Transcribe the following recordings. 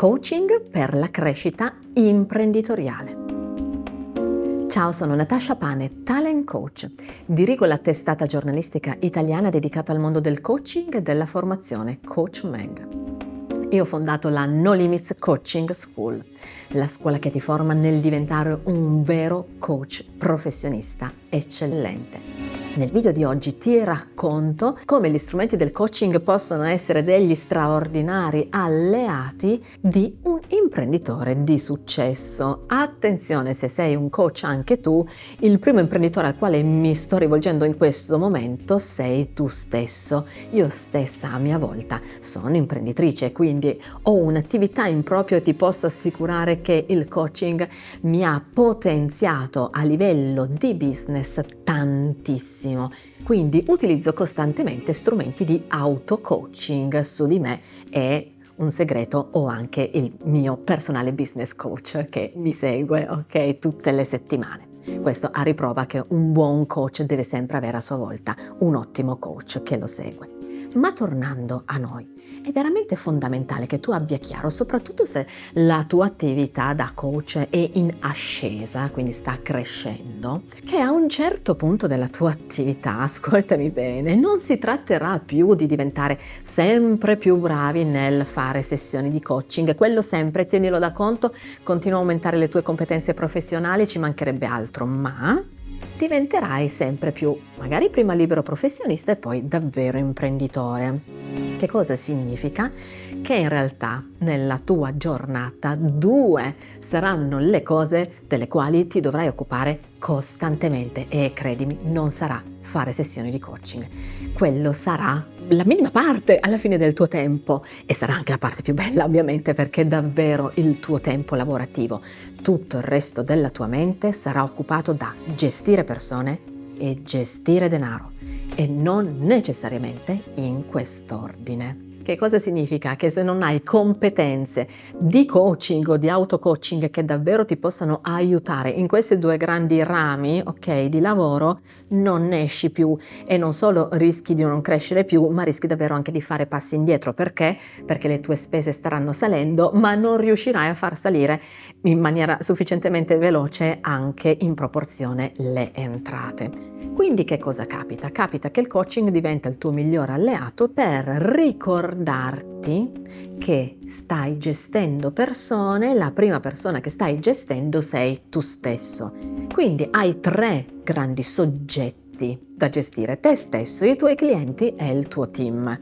Coaching per la crescita imprenditoriale. Ciao, sono Natasha Pane, talent coach. Dirigo la testata giornalistica italiana dedicata al mondo del coaching e della formazione Coach Mang. Io ho fondato la No Limits Coaching School, la scuola che ti forma nel diventare un vero coach professionista eccellente. Nel video di oggi ti racconto come gli strumenti del coaching possono essere degli straordinari alleati di un imprenditore di successo. Attenzione, se sei un coach anche tu, il primo imprenditore al quale mi sto rivolgendo in questo momento sei tu stesso. Io stessa a mia volta sono imprenditrice, quindi ho un'attività in proprio e ti posso assicurare che il coaching mi ha potenziato a livello di business tantissimo benissimo. Quindi utilizzo costantemente strumenti di auto-coaching su di me e un segreto ho anche il mio personale business coach che mi segue, ok, tutte le settimane. Questo a riprova che un buon coach deve sempre avere a sua volta un ottimo coach che lo segue. Ma tornando a noi, è veramente fondamentale che tu abbia chiaro, soprattutto se la tua attività da coach è in ascesa, quindi sta crescendo, che a un certo punto della tua attività, ascoltami bene, non si tratterà più di diventare sempre più bravi nel fare sessioni di coaching, quello sempre, tienilo da conto, continua a aumentare le tue competenze professionali, ci mancherebbe altro, ma diventerai sempre più, magari prima libero professionista e poi davvero imprenditore. Che cosa significa? Che in realtà nella tua giornata due saranno le cose delle quali ti dovrai occupare costantemente e credimi, non sarà fare sessioni di coaching. Quello sarà la minima parte alla fine del tuo tempo e sarà anche la parte più bella ovviamente perché è davvero il tuo tempo lavorativo. Tutto il resto della tua mente sarà occupato da gestire persone e gestire denaro e non necessariamente in quest'ordine. Che cosa significa? Che se non hai competenze di coaching o di auto-coaching che davvero ti possano aiutare in questi due grandi rami, ok, di lavoro, non ne esci più e non solo rischi di non crescere più, ma rischi davvero anche di fare passi indietro. Perché? Perché le tue spese staranno salendo, ma non riuscirai a far salire in maniera sufficientemente veloce anche in proporzione le entrate. Quindi che cosa capita? Capita che il coaching diventa il tuo migliore alleato per ricordarti che stai gestendo persone, la prima persona che stai gestendo sei tu stesso. Quindi hai tre grandi soggetti da gestire, te stesso, i tuoi clienti e il tuo team.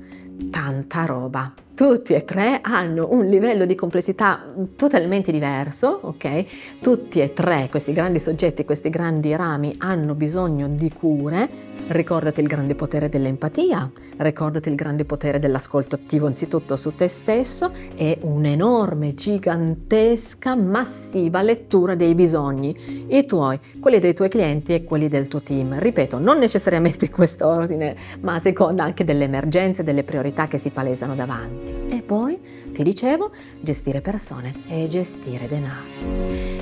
Tanta roba tutti e tre hanno un livello di complessità totalmente diverso, ok? Tutti e tre questi grandi soggetti, questi grandi rami hanno bisogno di cure. Ricordati il grande potere dell'empatia, ricordati il grande potere dell'ascolto attivo anzitutto su te stesso e un'enorme, gigantesca, massiva lettura dei bisogni, i tuoi, quelli dei tuoi clienti e quelli del tuo team. Ripeto, non necessariamente in questo ordine, ma a seconda anche delle emergenze, delle priorità che si palesano davanti. E poi, ti dicevo, gestire persone e gestire denaro.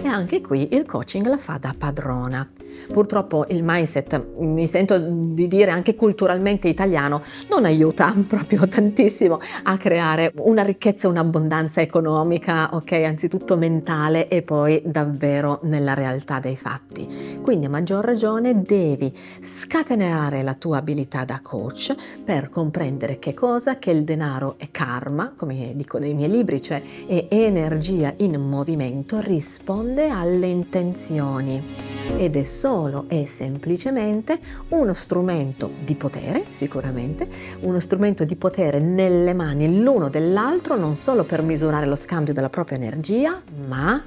E anche qui il coaching la fa da padrona. Purtroppo il mindset, mi sento di dire anche culturalmente italiano, non aiuta proprio tantissimo a creare una ricchezza, un'abbondanza economica, ok, anzitutto mentale e poi davvero nella realtà dei fatti. Quindi a maggior ragione devi scatenare la tua abilità da coach per comprendere che cosa che il denaro è karma, come dico nei miei libri, cioè è energia in movimento, risponde alle intenzioni ed è solo e semplicemente uno strumento di potere, sicuramente, uno strumento di potere nelle mani l'uno dell'altro, non solo per misurare lo scambio della propria energia, ma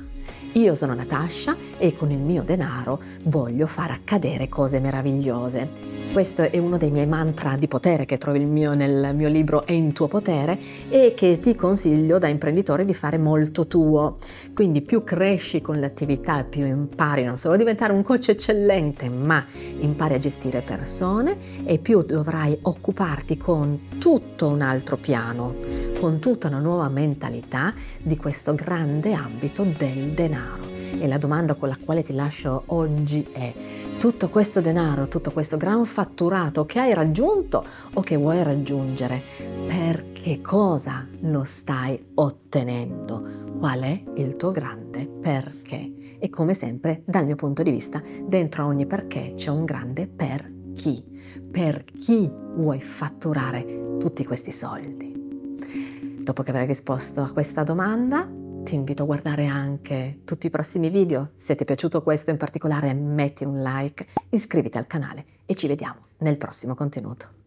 io sono Natascia e con il mio denaro voglio far accadere cose meravigliose. Questo è uno dei miei mantra di potere che trovi mio nel mio libro È in tuo potere e che ti consiglio da imprenditore di fare molto tuo. Quindi più cresci con l'attività, più impari non solo a diventare un coach eccellente, ma impari a gestire persone e più dovrai occuparti con tutto un altro piano, con tutta una nuova mentalità di questo grande ambito del denaro. E la domanda con la quale ti lascio oggi è tutto questo denaro, tutto questo gran fatturato che hai raggiunto o che vuoi raggiungere, per che cosa lo stai ottenendo? qual è il tuo grande perché. E come sempre, dal mio punto di vista, dentro a ogni perché c'è un grande per chi. Per chi vuoi fatturare tutti questi soldi? Dopo che avrai risposto a questa domanda, ti invito a guardare anche tutti i prossimi video. Se ti è piaciuto questo in particolare, metti un like, iscriviti al canale e ci vediamo nel prossimo contenuto.